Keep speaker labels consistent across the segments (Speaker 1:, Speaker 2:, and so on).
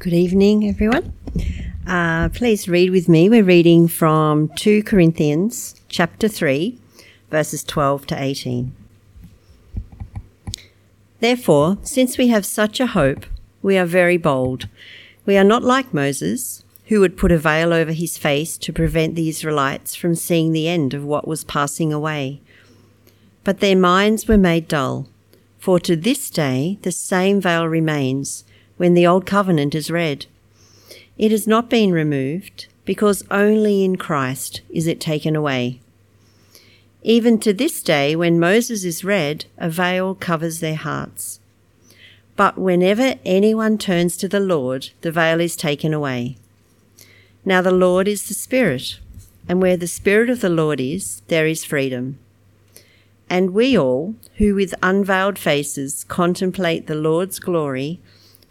Speaker 1: Good evening, everyone. Uh, please read with me. We're reading from 2 Corinthians chapter 3, verses 12 to 18. Therefore, since we have such a hope, we are very bold. We are not like Moses, who would put a veil over his face to prevent the Israelites from seeing the end of what was passing away. But their minds were made dull, for to this day the same veil remains when the Old Covenant is read. It has not been removed, because only in Christ is it taken away. Even to this day, when Moses is read, a veil covers their hearts. But whenever anyone turns to the Lord, the veil is taken away. Now the Lord is the Spirit, and where the Spirit of the Lord is, there is freedom. And we all, who with unveiled faces contemplate the Lord's glory,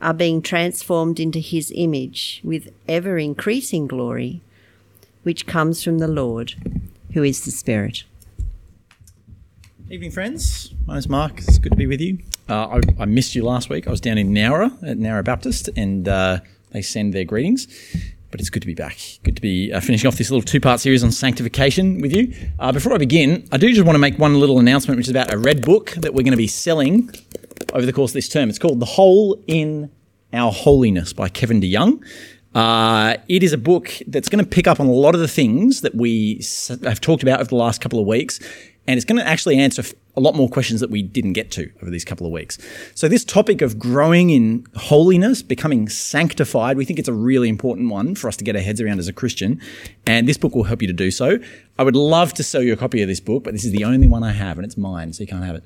Speaker 1: are being transformed into his image with ever increasing glory, which comes from the Lord, who is the Spirit.
Speaker 2: Evening, friends. My name's Mark. It's good to be with you. Uh, I, I, missed you last week. I was down in Nowra at Nowra Baptist, and uh, they send their greetings. But it's good to be back. Good to be uh, finishing off this little two part series on sanctification with you. Uh, before I begin, I do just want to make one little announcement, which is about a red book that we're going to be selling over the course of this term. It's called The Hole in Our Holiness by Kevin DeYoung. Uh, it is a book that's going to pick up on a lot of the things that we have talked about over the last couple of weeks and it's going to actually answer a lot more questions that we didn't get to over these couple of weeks. So, this topic of growing in holiness, becoming sanctified, we think it's a really important one for us to get our heads around as a Christian. And this book will help you to do so. I would love to sell you a copy of this book, but this is the only one I have, and it's mine, so you can't have it.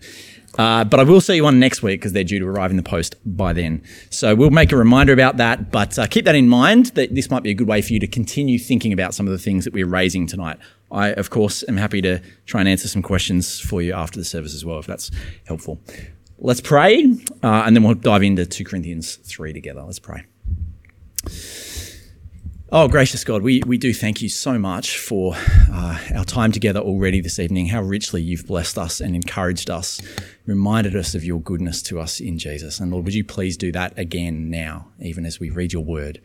Speaker 2: Uh, but I will sell you one next week because they're due to arrive in the post by then. So we'll make a reminder about that, but uh, keep that in mind that this might be a good way for you to continue thinking about some of the things that we're raising tonight. I, of course, am happy to try and answer some questions for you after the service as well, if that's helpful. Let's pray, uh, and then we'll dive into 2 Corinthians 3 together. Let's pray. Oh, gracious God, we, we do thank you so much for uh, our time together already this evening, how richly you've blessed us and encouraged us, reminded us of your goodness to us in Jesus. And Lord, would you please do that again now, even as we read your word?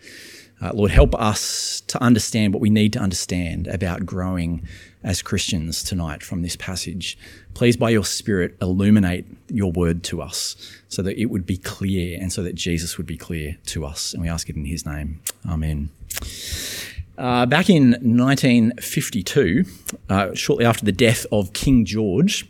Speaker 2: Uh, Lord, help us to understand what we need to understand about growing as Christians tonight from this passage. Please, by your Spirit, illuminate your word to us so that it would be clear and so that Jesus would be clear to us. And we ask it in his name. Amen. Uh, back in 1952, uh, shortly after the death of King George,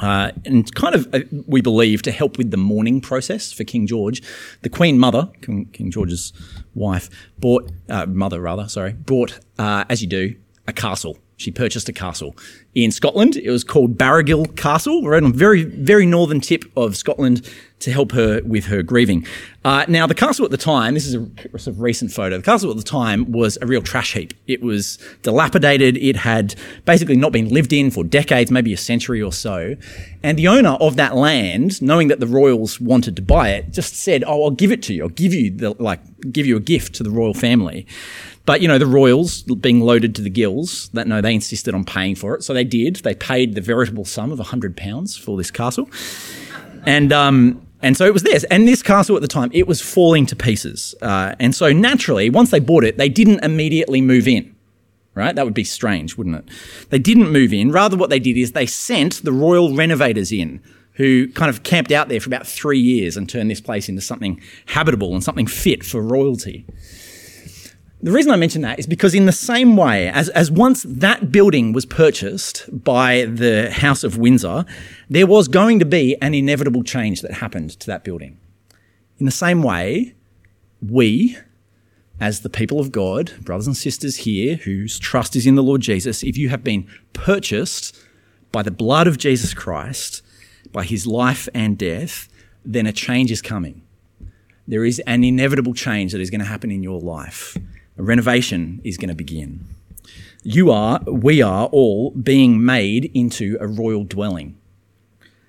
Speaker 2: uh, and kind of, uh, we believe, to help with the mourning process for King George, the Queen Mother, King, George's wife, bought, uh, mother rather, sorry, bought, uh, as you do, a castle she purchased a castle in Scotland. It was called Barrogill Castle, right on a very, very northern tip of Scotland to help her with her grieving. Uh, now, the castle at the time, this is a sort of recent photo, the castle at the time was a real trash heap. It was dilapidated. It had basically not been lived in for decades, maybe a century or so. And the owner of that land, knowing that the royals wanted to buy it, just said, Oh, I'll give it to you. I'll give you the, like, give you a gift to the royal family. But you know, the royals being loaded to the gills, that no, they insisted on paying for it, so they did. They paid the veritable sum of hundred pounds for this castle, and um, and so it was theirs. And this castle at the time, it was falling to pieces. Uh, and so naturally, once they bought it, they didn't immediately move in. Right? That would be strange, wouldn't it? They didn't move in. Rather, what they did is they sent the royal renovators in who kind of camped out there for about three years and turned this place into something habitable and something fit for royalty. The reason I mention that is because, in the same way as, as once that building was purchased by the House of Windsor, there was going to be an inevitable change that happened to that building. In the same way, we, as the people of God, brothers and sisters here whose trust is in the Lord Jesus, if you have been purchased by the blood of Jesus Christ, by his life and death, then a change is coming. There is an inevitable change that is going to happen in your life a renovation is going to begin. You are, we are all being made into a royal dwelling.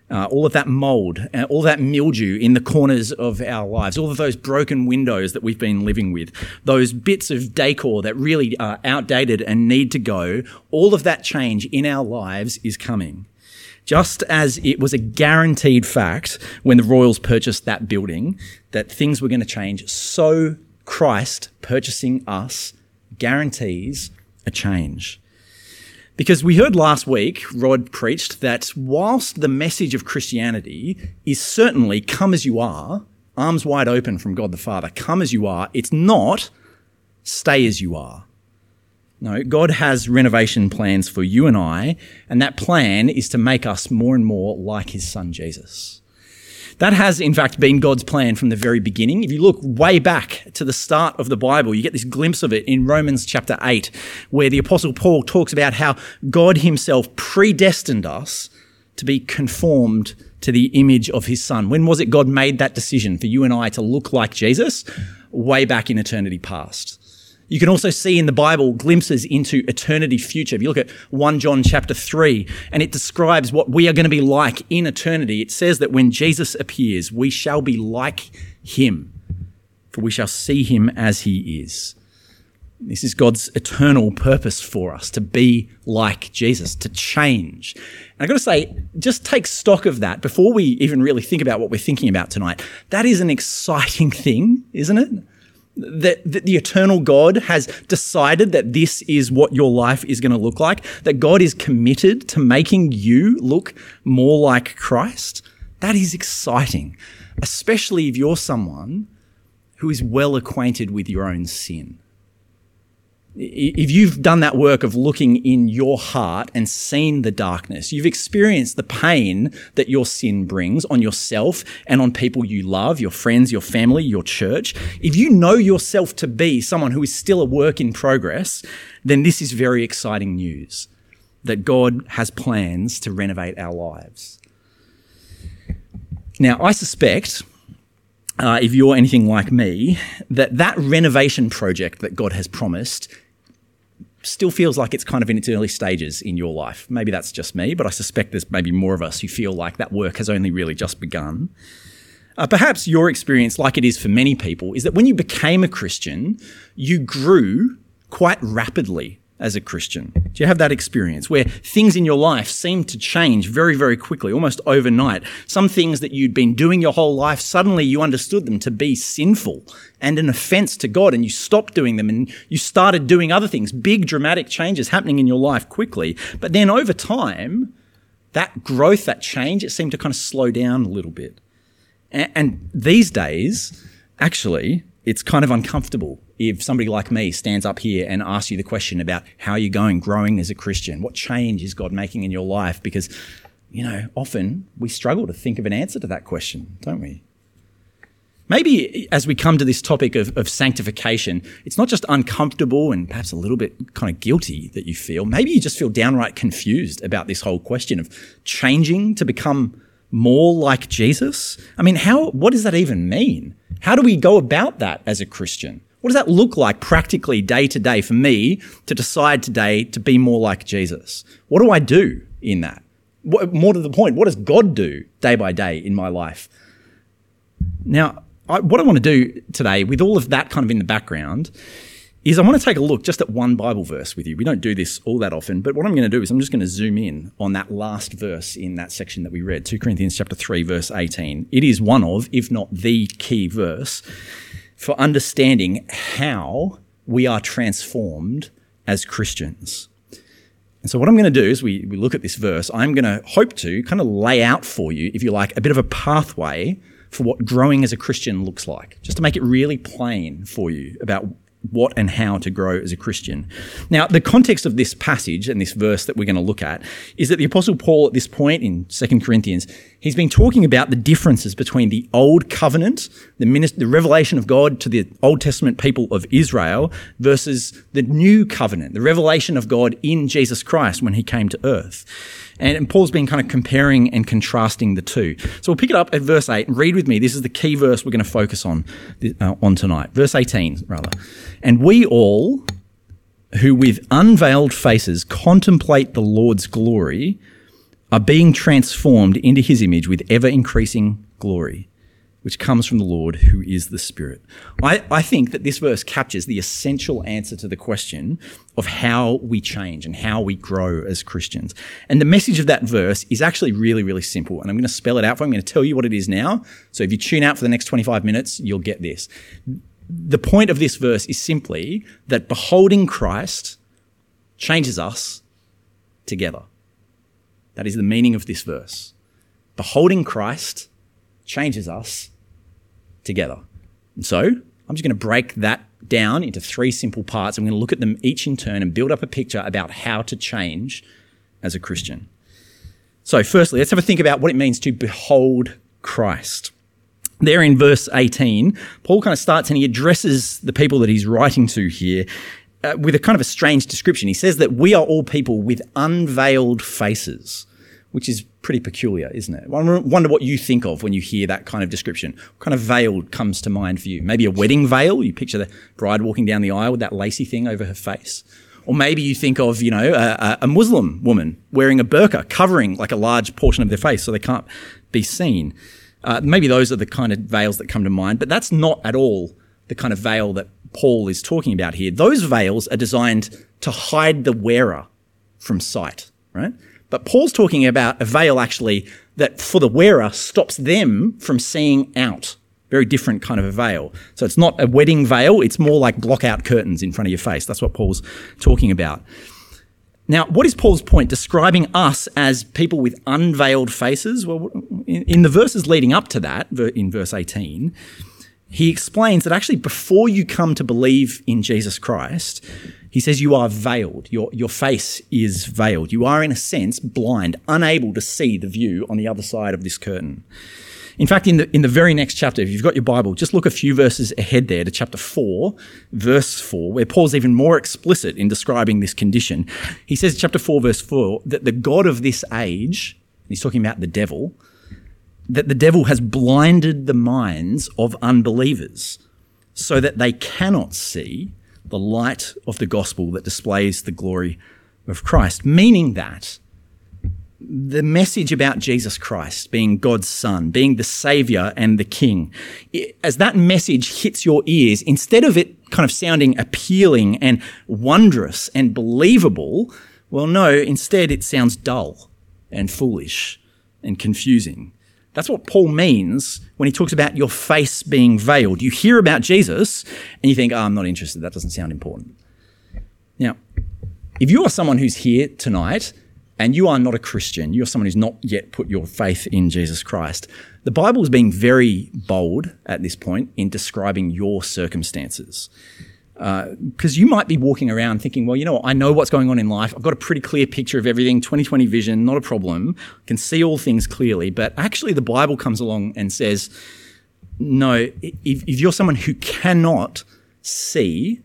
Speaker 2: Uh, all of that mold, uh, all that mildew in the corners of our lives, all of those broken windows that we've been living with, those bits of decor that really are outdated and need to go, all of that change in our lives is coming. Just as it was a guaranteed fact when the Royals purchased that building that things were going to change, so Christ purchasing us guarantees a change. Because we heard last week, Rod preached that whilst the message of Christianity is certainly come as you are, arms wide open from God the Father, come as you are, it's not stay as you are. No, God has renovation plans for you and I, and that plan is to make us more and more like his son Jesus. That has, in fact, been God's plan from the very beginning. If you look way back to the start of the Bible, you get this glimpse of it in Romans chapter 8, where the Apostle Paul talks about how God himself predestined us to be conformed to the image of his son. When was it God made that decision for you and I to look like Jesus? Way back in eternity past. You can also see in the Bible glimpses into eternity future. If you look at 1 John chapter 3, and it describes what we are going to be like in eternity, it says that when Jesus appears, we shall be like him, for we shall see him as he is. This is God's eternal purpose for us to be like Jesus, to change. And I've got to say, just take stock of that before we even really think about what we're thinking about tonight. That is an exciting thing, isn't it? That, that, the eternal God has decided that this is what your life is going to look like, that God is committed to making you look more like Christ, that is exciting, especially if you're someone who is well acquainted with your own sin if you've done that work of looking in your heart and seen the darkness, you've experienced the pain that your sin brings on yourself and on people you love, your friends, your family, your church. If you know yourself to be someone who is still a work in progress, then this is very exciting news that God has plans to renovate our lives. Now, I suspect uh, if you're anything like me, that that renovation project that God has promised still feels like it's kind of in its early stages in your life. Maybe that's just me, but I suspect there's maybe more of us who feel like that work has only really just begun. Uh, perhaps your experience, like it is for many people, is that when you became a Christian, you grew quite rapidly as a Christian? Do you have that experience where things in your life seem to change very, very quickly, almost overnight? Some things that you'd been doing your whole life, suddenly you understood them to be sinful and an offense to God, and you stopped doing them and you started doing other things, big dramatic changes happening in your life quickly. But then over time, that growth, that change, it seemed to kind of slow down a little bit. And these days, actually, it's kind of uncomfortable if somebody like me stands up here and asks you the question about how are you're going growing as a Christian. What change is God making in your life? Because, you know, often we struggle to think of an answer to that question, don't we? Maybe as we come to this topic of, of sanctification, it's not just uncomfortable and perhaps a little bit kind of guilty that you feel. Maybe you just feel downright confused about this whole question of changing to become more like Jesus? I mean, how, what does that even mean? How do we go about that as a Christian? What does that look like practically day to day for me to decide today to be more like Jesus? What do I do in that? What, more to the point, what does God do day by day in my life? Now, I, what I want to do today, with all of that kind of in the background, is I want to take a look just at one Bible verse with you. We don't do this all that often, but what I'm going to do is I'm just going to zoom in on that last verse in that section that we read, 2 Corinthians chapter 3 verse 18. It is one of, if not the key verse for understanding how we are transformed as Christians. And so what I'm going to do is we, we look at this verse, I'm going to hope to kind of lay out for you, if you like, a bit of a pathway for what growing as a Christian looks like, just to make it really plain for you about what and how to grow as a Christian. Now, the context of this passage and this verse that we're going to look at is that the Apostle Paul, at this point in 2 Corinthians, he's been talking about the differences between the Old Covenant, the, the revelation of God to the Old Testament people of Israel, versus the New Covenant, the revelation of God in Jesus Christ when he came to earth. And Paul's been kind of comparing and contrasting the two. So we'll pick it up at verse 8 and read with me. This is the key verse we're going to focus on, uh, on tonight. Verse 18, rather. And we all, who with unveiled faces contemplate the Lord's glory, are being transformed into his image with ever increasing glory which comes from the Lord who is the Spirit. I, I think that this verse captures the essential answer to the question of how we change and how we grow as Christians. And the message of that verse is actually really, really simple. And I'm going to spell it out for you. I'm going to tell you what it is now. So if you tune out for the next 25 minutes, you'll get this. the point of this verse is simply that beholding Christ changes us together. That is the meaning of this verse. Beholding Christ changes us together. And so I'm just going to break that down into three simple parts. I'm going to look at them each in turn and build up a picture about how to change as a Christian. So, firstly, let's have a think about what it means to behold Christ. There in verse 18, Paul kind of starts and he addresses the people that he's writing to here uh, with a kind of a strange description. He says that we are all people with unveiled faces, which is pretty peculiar, isn't it? I wonder what you think of when you hear that kind of description. What kind of veil comes to mind for you? Maybe a wedding veil. You picture the bride walking down the aisle with that lacy thing over her face. Or maybe you think of, you know, a, a Muslim woman wearing a burqa, covering like a large portion of their face so they can't be seen. Uh, maybe those are the kind of veils that come to mind, but that's not at all the kind of veil that Paul is talking about here. Those veils are designed to hide the wearer from sight, right? But Paul's talking about a veil actually that for the wearer stops them from seeing out. Very different kind of a veil. So it's not a wedding veil, it's more like block out curtains in front of your face. That's what Paul's talking about. Now, what is Paul's point? Describing us as people with unveiled faces? Well, in, the verses leading up to that, in verse 18, he explains that actually before you come to believe in Jesus Christ, he says you are veiled. Your, your face is veiled. You are, in a sense, blind, unable to see the view on the other side of this curtain. In fact, in the, in the very next chapter, if you've got your Bible, just look a few verses ahead there to chapter 4, verse 4, where Paul's even more explicit in describing this condition. He says, chapter 4, verse 4, that the God of this age, he's talking about the devil, that the devil has blinded the minds of unbelievers so that they cannot see the light of the gospel that displays the glory of Christ, meaning that the message about Jesus Christ being God's Son, being the Savior and the King, as that message hits your ears, instead of it kind of sounding appealing and wondrous and believable, well, no, instead it sounds dull and foolish and confusing. That's what Paul means when he talks about your face being veiled. You hear about Jesus and you think, oh, I'm not interested. That doesn't sound important. Now, if you are someone who's here tonight and you are not a Christian, you're someone who's not yet put your faith in Jesus Christ, the Bible is being very bold at this point in describing your circumstances because uh, you might be walking around thinking, well, you know what, I know what's going on in life. I've got a pretty clear picture of everything, 2020 vision, not a problem. can see all things clearly. But actually, the Bible comes along and says, no, if, if you're someone who cannot see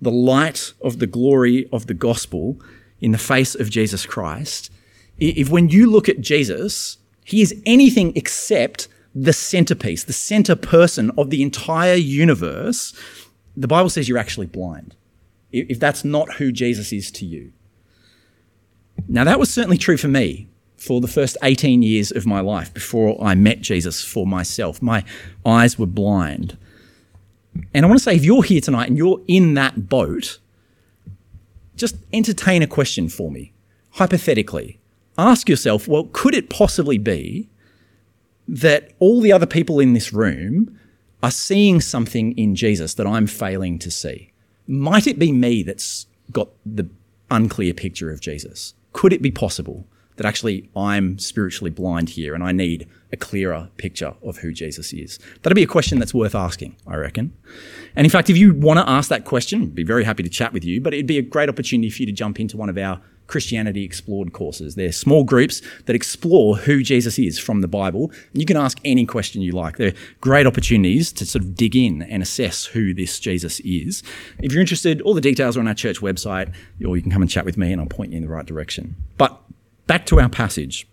Speaker 2: the light of the glory of the gospel in the face of Jesus Christ, if when you look at Jesus, he is anything except the centerpiece, the center person of the entire universe, the Bible says you're actually blind if that's not who Jesus is to you. Now, that was certainly true for me for the first 18 years of my life before I met Jesus for myself. My eyes were blind. And I want to say, if you're here tonight and you're in that boat, just entertain a question for me. Hypothetically, ask yourself, well, could it possibly be that all the other people in this room are seeing something in Jesus that I'm failing to see. Might it be me that's got the unclear picture of Jesus? Could it be possible that actually I'm spiritually blind here and I need a clearer picture of who Jesus is? That'd be a question that's worth asking, I reckon. And in fact, if you want to ask that question, I'd be very happy to chat with you, but it'd be a great opportunity for you to jump into one of our Christianity Explored courses. They're small groups that explore who Jesus is from the Bible. You can ask any question you like. They're great opportunities to sort of dig in and assess who this Jesus is. If you're interested, all the details are on our church website, or you can come and chat with me and I'll point you in the right direction. But back to our passage.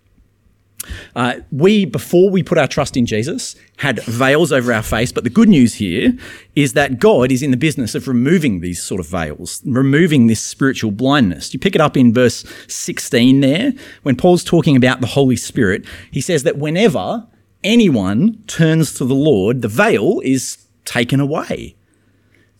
Speaker 2: Uh, we, before we put our trust in Jesus, had veils over our face. But the good news here is that God is in the business of removing these sort of veils, removing this spiritual blindness. You pick it up in verse 16 there, when Paul's talking about the Holy Spirit. He says that whenever anyone turns to the Lord, the veil is taken away.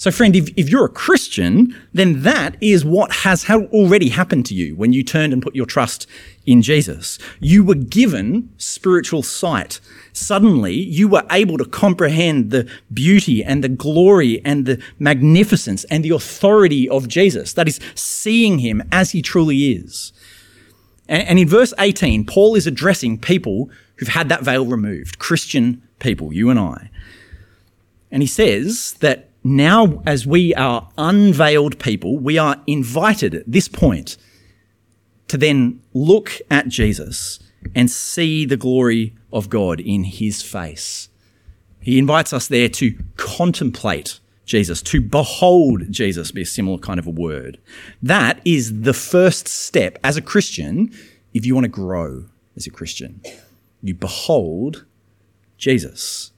Speaker 2: So, friend, if, if you're a Christian, then that is what has already happened to you when you turned and put your trust in Jesus. You were given spiritual sight. Suddenly, you were able to comprehend the beauty and the glory and the magnificence and the authority of Jesus. That is, seeing him as he truly is. And, and in verse 18, Paul is addressing people who've had that veil removed, Christian people, you and I. And he says that now, as we are unveiled people, we are invited at this point to then look at Jesus and see the glory of God in his face. He invites us there to contemplate Jesus, to behold Jesus, be a similar kind of a word. That is the first step as a Christian if you want to grow as a Christian. You behold Jesus.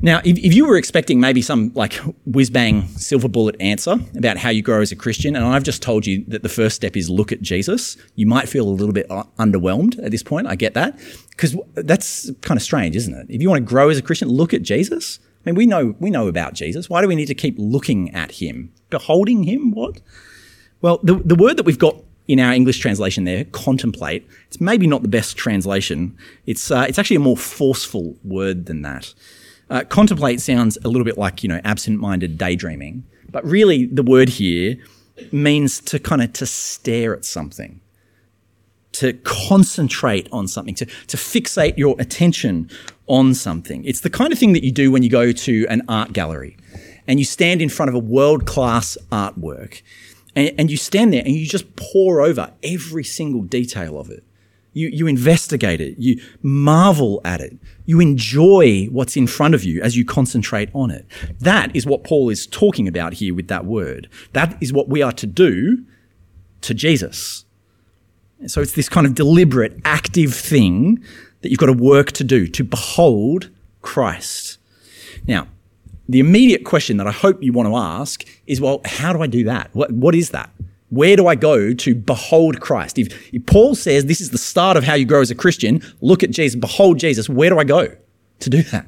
Speaker 2: Now, if, if you were expecting maybe some like whiz bang silver bullet answer about how you grow as a Christian, and I've just told you that the first step is look at Jesus, you might feel a little bit uh, underwhelmed at this point. I get that because that's kind of strange, isn't it? If you want to grow as a Christian, look at Jesus. I mean, we know we know about Jesus. Why do we need to keep looking at him, beholding him? What? Well, the the word that we've got in our English translation there, contemplate, it's maybe not the best translation. It's uh, it's actually a more forceful word than that. Uh, contemplate sounds a little bit like, you know, absent-minded daydreaming, but really the word here means to kind of to stare at something, to concentrate on something, to, to fixate your attention on something. It's the kind of thing that you do when you go to an art gallery and you stand in front of a world-class artwork and, and you stand there and you just pore over every single detail of it. You, you investigate it, you marvel at it, you enjoy what's in front of you as you concentrate on it. That is what Paul is talking about here with that word. That is what we are to do to Jesus. So it's this kind of deliberate, active thing that you've got to work to do, to behold Christ. Now, the immediate question that I hope you want to ask is, well, how do I do that? What, what is that? Where do I go to behold Christ? If, if, Paul says this is the start of how you grow as a Christian, look at Jesus, behold Jesus, where do I go to do that?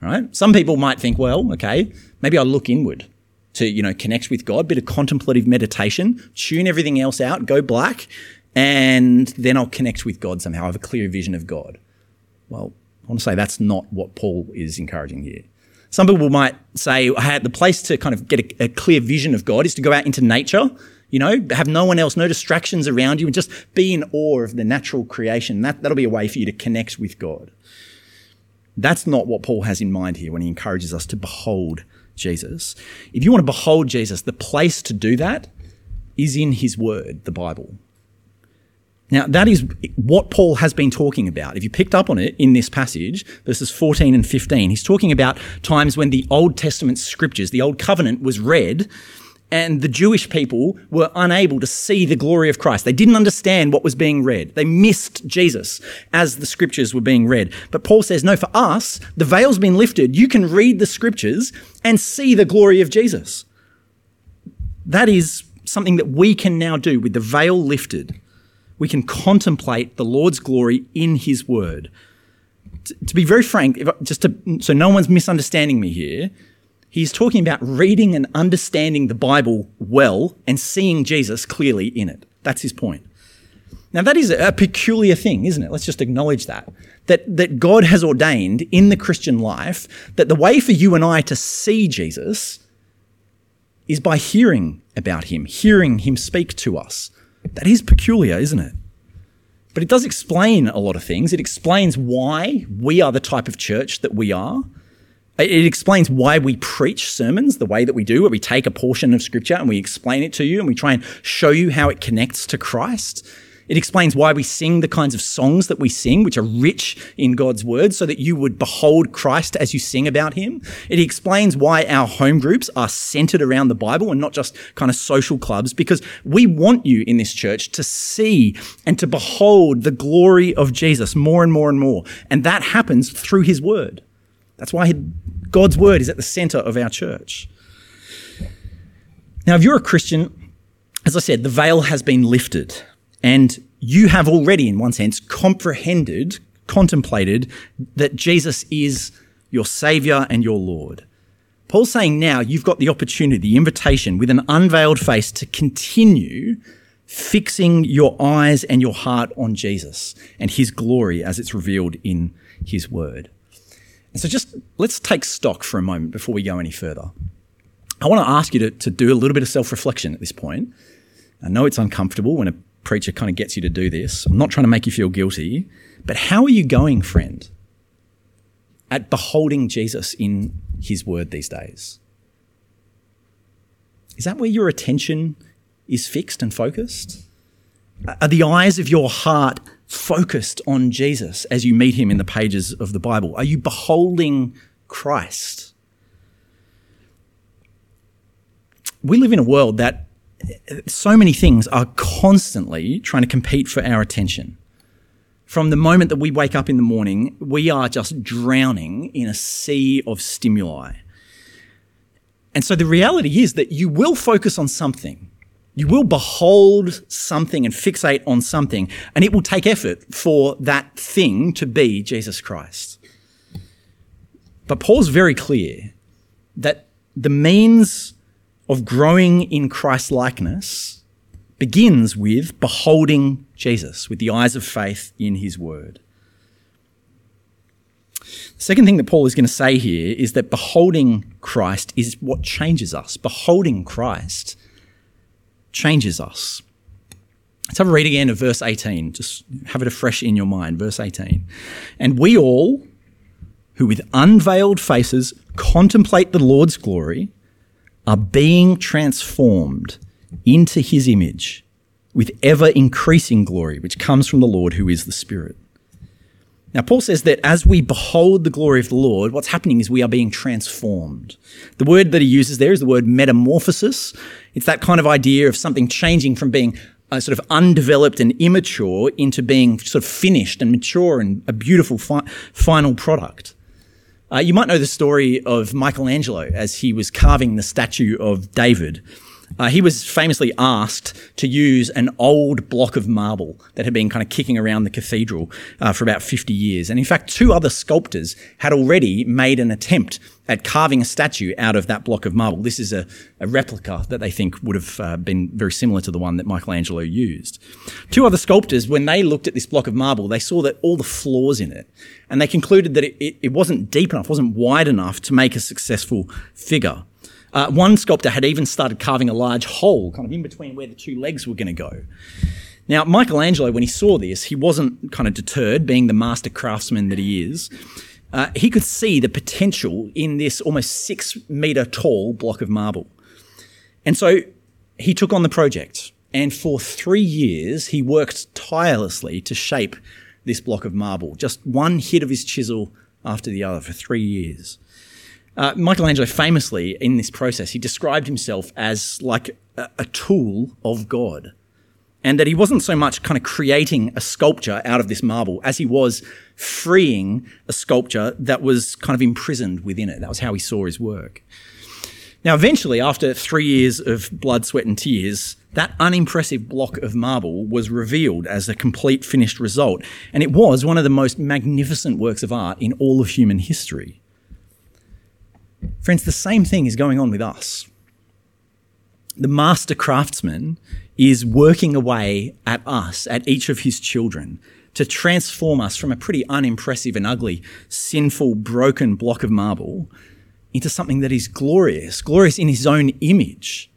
Speaker 2: Right? Some people might think, well, okay, maybe I look inward to, you know, connect with God, bit of contemplative meditation, tune everything else out, go black, and then I'll connect with God somehow. I have a clear vision of God. Well, I want to say that's not what Paul is encouraging here. Some people might say, hey, the place to kind of get a, a clear vision of God is to go out into nature you know, have no one else, no distractions around you, and just be in awe of the natural creation. That, that'll be a way for you to connect with God. That's not what Paul has in mind here when he encourages us to behold Jesus. If you want to behold Jesus, the place to do that is in his word, the Bible. Now, that is what Paul has been talking about. If you picked up on it in this passage, verses 14 and 15, he's talking about times when the Old Testament scriptures, the Old covenant was read and the Jewish people were unable to see the glory of Christ. They didn't understand what was being read. They missed Jesus as the scriptures were being read. But Paul says, no, for us, the veil's been lifted. You can read the scriptures and see the glory of Jesus. That is something that we can now do with the veil lifted. We can contemplate the Lord's glory in his word. To, be very frank, just to, so no one's misunderstanding me here, He's talking about reading and understanding the Bible well and seeing Jesus clearly in it. That's his point. Now, that is a peculiar thing, isn't it? Let's just acknowledge that. That, that God has ordained in the Christian life that the way for you and I to see Jesus is by hearing about him, hearing him speak to us. That is peculiar, isn't it? But it does explain a lot of things. It explains why we are the type of church that we are. It explains why we preach sermons the way that we do, where we take a portion of scripture and we explain it to you and we try and show you how it connects to Christ. It explains why we sing the kinds of songs that we sing, which are rich in God's word, so that you would behold Christ as you sing about him. It explains why our home groups are centered around the Bible and not just kind of social clubs, because we want you in this church to see and to behold the glory of Jesus more and more and more. And that happens through his word. That's why God's word is at the center of our church. Now, if you're a Christian, as I said, the veil has been lifted, and you have already, in one sense, comprehended, contemplated that Jesus is your Savior and your Lord. Paul's saying now you've got the opportunity, the invitation with an unveiled face to continue fixing your eyes and your heart on Jesus and his glory as it's revealed in his word. So just let's take stock for a moment before we go any further. I want to ask you to, to do a little bit of self reflection at this point. I know it's uncomfortable when a preacher kind of gets you to do this. I'm not trying to make you feel guilty, but how are you going, friend, at beholding Jesus in his word these days? Is that where your attention is fixed and focused? Are the eyes of your heart focused on Jesus as you meet him in the pages of the Bible? Are you beholding Christ? We live in a world that so many things are constantly trying to compete for our attention. From the moment that we wake up in the morning, we are just drowning in a sea of stimuli. And so the reality is that you will focus on something. You will behold something and fixate on something, and it will take effort for that thing to be Jesus Christ. But Paul's very clear that the means of growing in Christ likeness begins with beholding Jesus with the eyes of faith in his word. The second thing that Paul is going to say here is that beholding Christ is what changes us. Beholding Christ changes us. Let's have a read again of verse 18. Just have it afresh in your mind. Verse 18. And we all, who with unveiled faces contemplate the Lord's glory, are being transformed into his image with ever increasing glory, which comes from the Lord who is the Spirit. Now, Paul says that as we behold the glory of the Lord, what's happening is we are being transformed. The word that he uses there is the word metamorphosis. It's that kind of idea of something changing from being a sort of undeveloped and immature into being sort of finished and mature and a beautiful fi- final product. Uh, you might know the story of Michelangelo as he was carving the statue of David. Uh, he was famously asked to use an old block of marble that had been kind of kicking around the cathedral uh, for about 50 years. And in fact, two other sculptors had already made an attempt at carving a statue out of that block of marble. This is a, a replica that they think would have uh, been very similar to the one that Michelangelo used. Two other sculptors, when they looked at this block of marble, they saw that all the flaws in it, and they concluded that it, it, it wasn't deep enough, wasn't wide enough to make a successful figure. Uh, one sculptor had even started carving a large hole kind of in between where the two legs were going to go. Now, Michelangelo, when he saw this, he wasn't kind of deterred, being the master craftsman that he is. Uh, he could see the potential in this almost six meter tall block of marble. And so he took on the project. And for three years, he worked tirelessly to shape this block of marble, just one hit of his chisel after the other for three years. Uh, Michelangelo famously, in this process, he described himself as like a, a tool of God. And that he wasn't so much kind of creating a sculpture out of this marble as he was freeing a sculpture that was kind of imprisoned within it. That was how he saw his work. Now, eventually, after three years of blood, sweat, and tears, that unimpressive block of marble was revealed as a complete finished result. And it was one of the most magnificent works of art in all of human history. Friends, the same thing is going on with us. The master craftsman is working away at us, at each of his children, to transform us from a pretty unimpressive and ugly, sinful, broken block of marble into something that is glorious, glorious in his own image.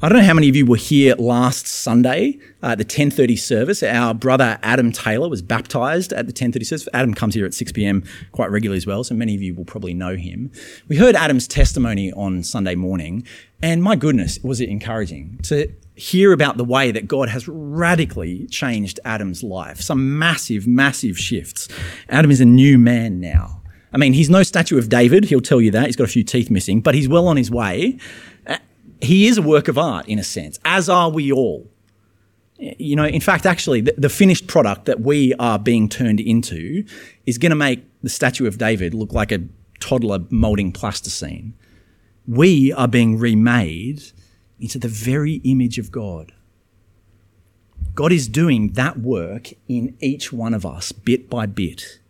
Speaker 2: I don't know how many of you were here last Sunday at uh, the 10:30 service. Our brother Adam Taylor was baptized at the 10:30 service. Adam comes here at 6 p.m. quite regularly as well, so many of you will probably know him. We heard Adam's testimony on Sunday morning, and my goodness, was it encouraging to hear about the way that God has radically changed Adam's life. Some massive, massive shifts. Adam is a new man now. I mean, he's no statue of David. He'll tell you that. He's got a few teeth missing, but he's well on his way he is a work of art in a sense, as are we all. You know, in fact, actually, the, the finished product that we are being turned into is going to make the statue of David look like a toddler molding plasticine. We are being remade into the very image of God. God is doing that work in each one of us, bit by bit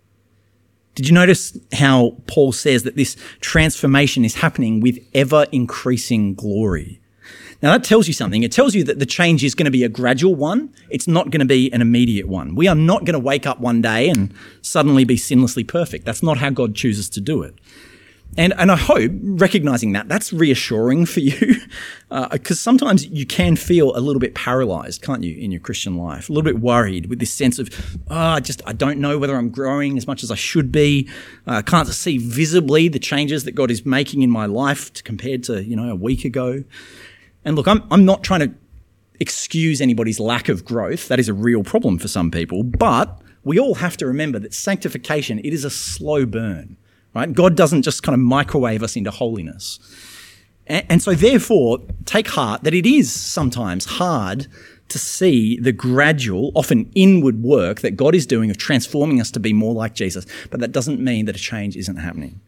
Speaker 2: Did you notice how Paul says that this transformation is happening with ever increasing glory? Now that tells you something. It tells you that the change is going to be a gradual one. It's not going to be an immediate one. We are not going to wake up one day and suddenly be sinlessly perfect. That's not how God chooses to do it. And, and I hope recognizing that, that's reassuring for you. Because uh, sometimes you can feel a little bit paralyzed, can't you, in your Christian life? A little bit worried with this sense of, oh, I just, I don't know whether I'm growing as much as I should be. Uh, I can't see visibly the changes that God is making in my life compared to, you know, a week ago. And look, I'm, I'm not trying to excuse anybody's lack of growth. That is a real problem for some people. But we all have to remember that sanctification, it is a slow burn, right? God doesn't just kind of microwave us into holiness. And, and so therefore, take heart that it is sometimes hard to see the gradual, often inward work that God is doing of transforming us to be more like Jesus. But that doesn't mean that a change isn't happening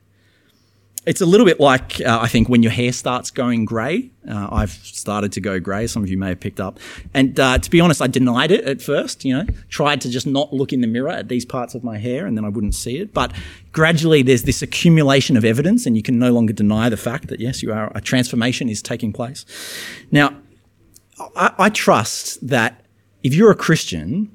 Speaker 2: it's a little bit like uh, I think when your hair starts going grey. Uh, I've started to go grey. Some of you may have picked up. And uh, to be honest, I denied it at first. You know, tried to just not look in the mirror at these parts of my hair, and then I wouldn't see it. But gradually, there's this accumulation of evidence, and you can no longer deny the fact that yes, you are a transformation is taking place. Now, I, I trust that if you're a Christian,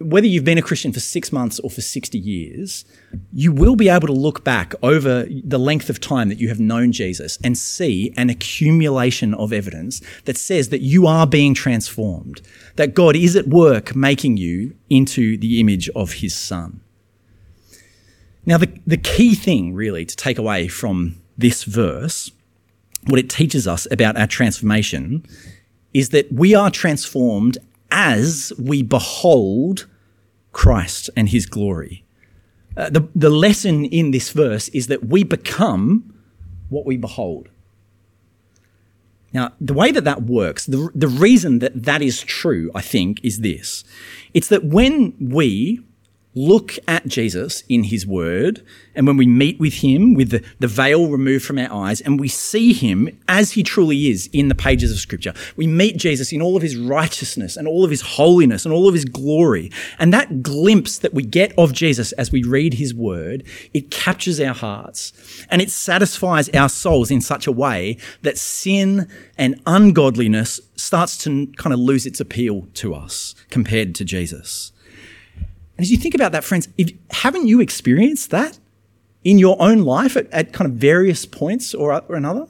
Speaker 2: whether you've been a Christian for six months or for 60 years, you will be able to look back over the length of time that you have known Jesus and see an accumulation of evidence that says that you are being transformed, that God is at work making you into the image of his son. Now, the, the key thing really to take away from this verse, what it teaches us about our transformation, is that we are transformed as we behold Christ and his glory. Uh, the, the lesson in this verse is that we become what we behold. Now, the way that that works, the, the reason that that is true, I think, is this. It's that when we look at Jesus in his word, and when we meet with him with the, the veil removed from our eyes, and we see him as he truly is in the pages of scripture, we meet Jesus in all of his righteousness and all of his holiness and all of his glory. And that glimpse that we get of Jesus as we read his word, it captures our hearts and it satisfies our souls in such a way that sin and ungodliness starts to kind of lose its appeal to us compared to Jesus. And as you think about that, friends, if, haven't you experienced that in your own life at, at kind of various points or, or another?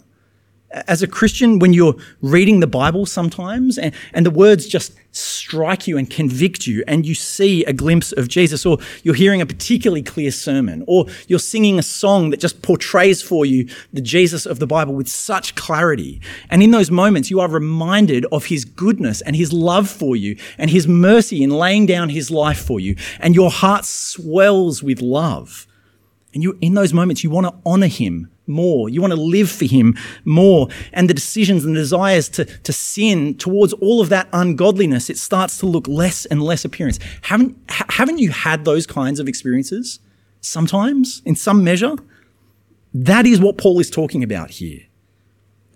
Speaker 2: As a Christian, when you're reading the Bible sometimes and, and the words just strike you and convict you, and you see a glimpse of Jesus, or you're hearing a particularly clear sermon, or you're singing a song that just portrays for you the Jesus of the Bible with such clarity. And in those moments, you are reminded of his goodness and his love for you and his mercy in laying down his life for you, and your heart swells with love. And you, in those moments, you want to honor him more. You want to live for him more. And the decisions and desires to, to sin towards all of that ungodliness, it starts to look less and less appearance. Haven't, ha- haven't you had those kinds of experiences sometimes in some measure? That is what Paul is talking about here.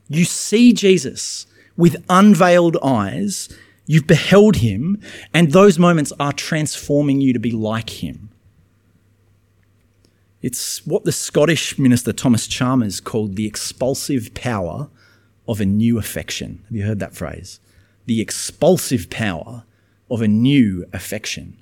Speaker 2: You see Jesus with unveiled eyes. You've beheld him and those moments are transforming you to be like him. It's what the Scottish minister Thomas Chalmers called the expulsive power of a new affection. Have you heard that phrase? The expulsive power of a new affection.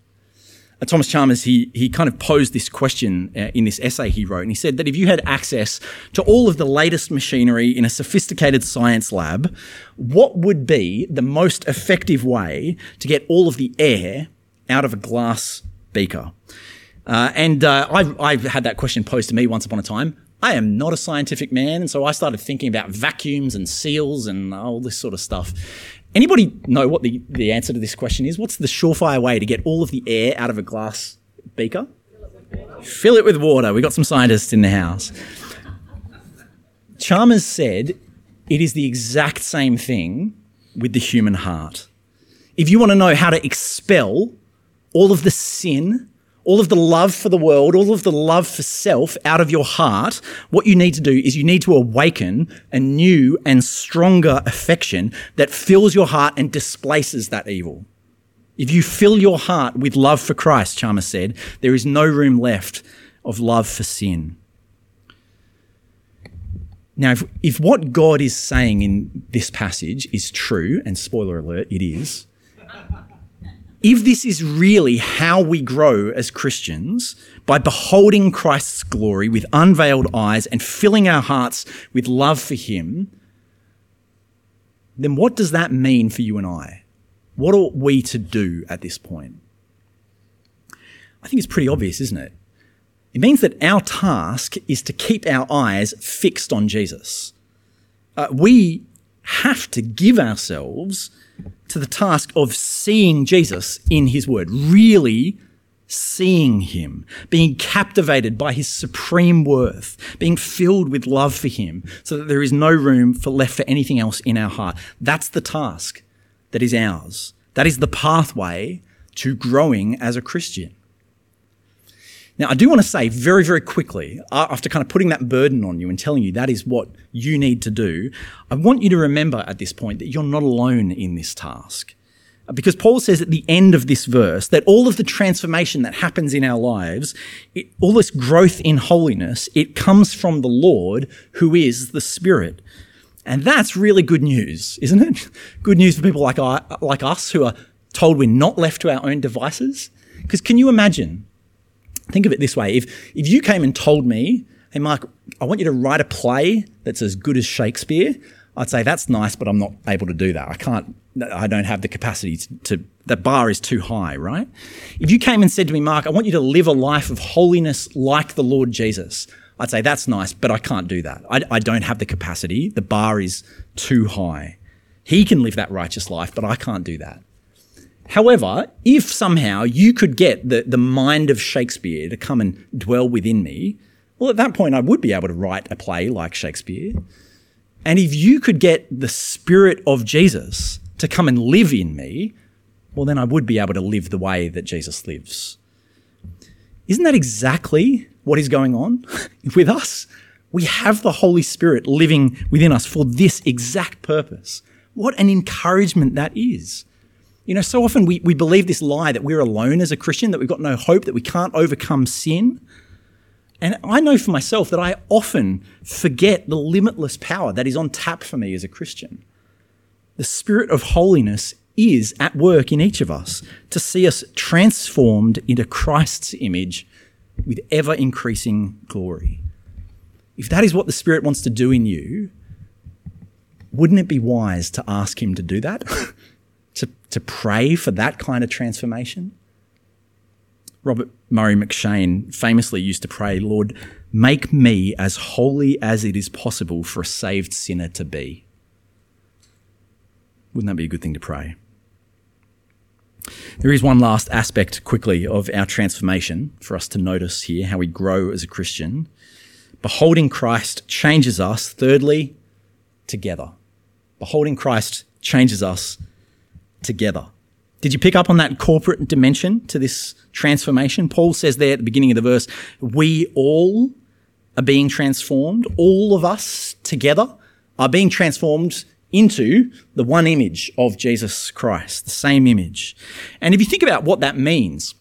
Speaker 2: Uh, Thomas Chalmers, he, he kind of posed this question uh, in this essay he wrote, and he said that if you had access to all of the latest machinery in a sophisticated science lab, what would be the most effective way to get all of the air out of a glass beaker? Uh, and uh, I've, I've had that question posed to me once upon a time. I am not a scientific man, and so I started thinking about vacuums and seals and all this sort of stuff. Anybody know what the, the answer to this question is? What's the surefire way to get all of the air out of a glass beaker? Fill it with water. We got some scientists in the house. Chalmers said it is the exact same thing with the human heart. If you want to know how to expel all of the sin all of the love for the world, all of the love for self out of your heart, what you need to do is you need to awaken a new and stronger affection that fills your heart and displaces that evil. If you fill your heart with love for Christ, Chalmers said, there is no room left of love for sin. Now, if, if what God is saying in this passage is true, and spoiler alert, it is, if this is really how we grow as Christians, by beholding Christ's glory with unveiled eyes and filling our hearts with love for Him, then what does that mean for you and I? What ought we to do at this point? I think it's pretty obvious, isn't it? It means that our task is to keep our eyes fixed on Jesus. Uh, we have to give ourselves to the task of seeing Jesus in his word, really seeing him, being captivated by his supreme worth, being filled with love for him, so that there is no room for left for anything else in our heart. That's the task that is ours. That is the pathway to growing as a Christian. Now, I do want to say very, very quickly, after kind of putting that burden on you and telling you that is what you need to do, I want you to remember at this point that you're not alone in this task. Because Paul says at the end of this verse that all of the transformation that happens in our lives, it, all this growth in holiness, it comes from the Lord who is the Spirit. And that's really good news, isn't it? Good news for people like, I, like us who are told we're not left to our own devices. Because can you imagine Think of it this way: if if you came and told me, "Hey, Mark, I want you to write a play that's as good as Shakespeare," I'd say that's nice, but I'm not able to do that. I can't. I don't have the capacity to. to the bar is too high, right? If you came and said to me, Mark, I want you to live a life of holiness like the Lord Jesus, I'd say that's nice, but I can't do that. I, I don't have the capacity. The bar is too high. He can live that righteous life, but I can't do that. However, if somehow you could get the, the mind of Shakespeare to come and dwell within me, well, at that point, I would be able to write a play like Shakespeare. And if you could get the spirit of Jesus to come and live in me, well, then I would be able to live the way that Jesus lives. Isn't that exactly what is going on with us? We have the Holy Spirit living within us for this exact purpose. What an encouragement that is. You know, so often we, we believe this lie that we're alone as a Christian, that we've got no hope, that we can't overcome sin. And I know for myself that I often forget the limitless power that is on tap for me as a Christian. The Spirit of holiness is at work in each of us to see us transformed into Christ's image with ever increasing glory. If that is what the Spirit wants to do in you, wouldn't it be wise to ask Him to do that? to, to pray for that kind of transformation? Robert Murray M'Cheyne famously used to pray, Lord, make me as holy as it is possible for a saved sinner to be. Wouldn't that be a good thing to pray? There is one last aspect quickly of our transformation for us to notice here, how we grow as a Christian. Beholding Christ changes us, thirdly, together. Beholding Christ changes us together. Did you pick up on that corporate dimension to this transformation? Paul says there at the beginning of the verse, we all are being transformed. All of us together are being transformed into the one image of Jesus Christ, the same image. And if you think about what that means,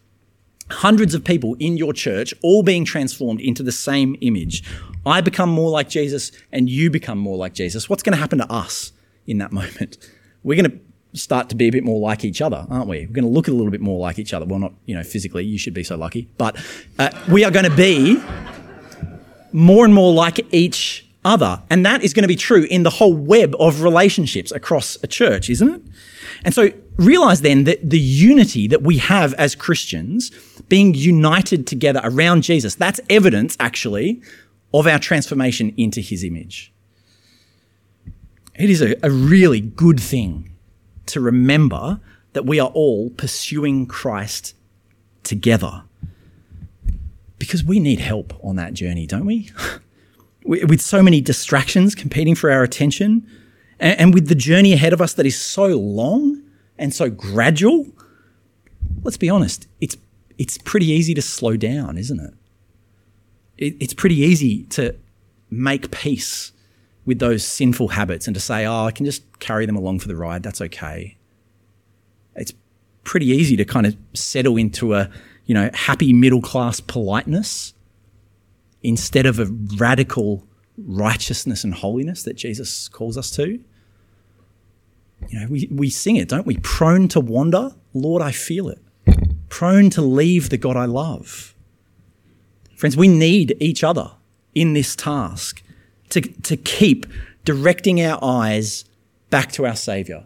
Speaker 2: hundreds of people in your church all being transformed into the same image. I become more like Jesus and you become more like Jesus. What's going to happen to us in that moment? We're going to start to be a bit more like each other, aren't we? We're going to look a little bit more like each other. Well, not you know physically. You should be so lucky, but uh, we are going to be more and more like each other, and that is going to be true in the whole web of relationships across a church, isn't it? And so realize then that the unity that we have as Christians, being united together around Jesus, that's evidence actually of our transformation into His image. It is a, a really good thing to remember that we are all pursuing Christ together. Because we need help on that journey, don't we? with so many distractions competing for our attention, and with the journey ahead of us that is so long and so gradual, let's be honest, it's, it's pretty easy to slow down, isn't it? it it's pretty easy to make peace with those sinful habits and to say, oh, I can just carry them along for the ride, that's okay. It's pretty easy to kind of settle into a, you know, happy middle class politeness instead of a radical righteousness and holiness that Jesus calls us to. You know, we, we sing it, don't we? Prone to wander, Lord, I feel it. Prone to leave the God I love. Friends, we need each other in this task to, to keep directing our eyes back to our Saviour.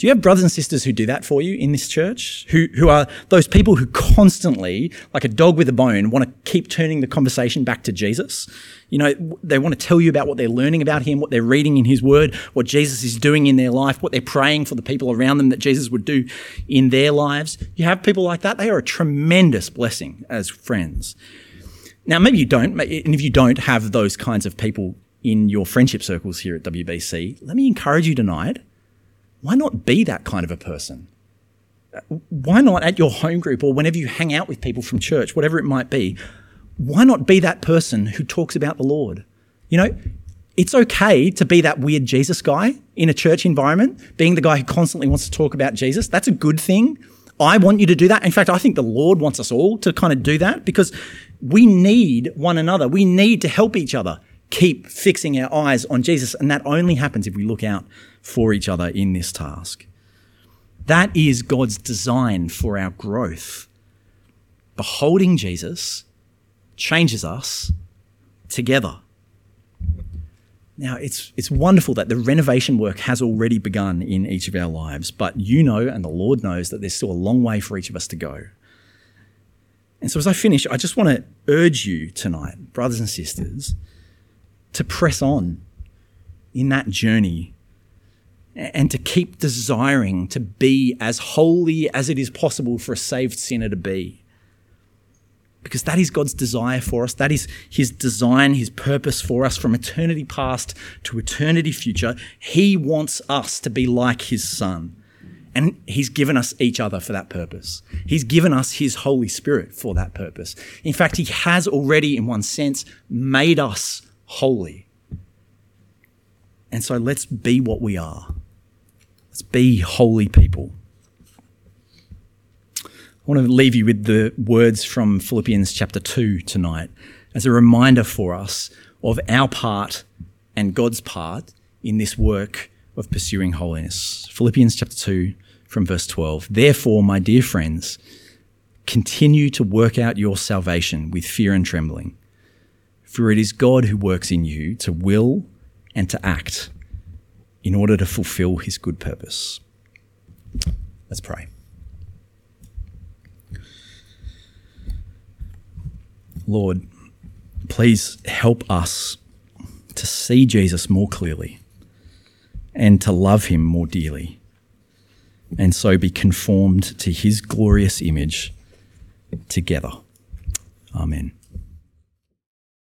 Speaker 2: Do you have brothers and sisters who do that for you in this church? Who, who are those people who constantly, like a dog with a bone, want to keep turning the conversation back to Jesus? You know, they want to tell you about what they're learning about Him, what they're reading in His Word, what Jesus is doing in their life, what they're praying for the people around them that Jesus would do in their lives. You have people like that, they are a tremendous blessing as friends. Now, maybe you don't, and if you don't have those kinds of people in your friendship circles here at WBC, let me encourage you tonight why not be that kind of a person? Uh, why not at your home group or whenever you hang out with people from church, whatever it might be, why not be that person who talks about the Lord? You know, it's okay to be that weird Jesus guy in a church environment, being the guy who constantly wants to talk about Jesus. That's a good thing. I want you to do that. In fact, I think the Lord wants us all to kind of do that because we need one another. We need to help each other keep fixing our eyes on Jesus. And that only happens if we look out for each other in this task. That is God's design for our growth. Beholding Jesus changes us together. Now, it's, it's wonderful that the renovation work has already begun in each of our lives, but you know, and the Lord knows, that there's still a long way for each of us to go. And so, as I finish, I just want to urge you tonight, brothers and sisters, to press on in that journey and to keep desiring to be as holy as it is possible for a saved sinner to be. Because that is God's desire for us. That is His design, His purpose for us from eternity past to eternity future. He wants us to be like His Son. And He's given us each other for that purpose. He's given us His Holy Spirit for that purpose. In fact, He has already, in one sense, made us holy. And so let's be what we are. Let's be holy people. I want to leave you with the words from Philippians chapter 2 tonight as a reminder for us of our part and God's part in this work of pursuing holiness. Philippians chapter 2 from verse 12. Therefore, my dear friends, continue to work out your salvation with fear and trembling, for it is God who works in you to will and to act in order to fulfill his good purpose. Let's pray. Lord, please help us to see Jesus more clearly and to love him more dearly, and so be conformed to his glorious image together. Amen.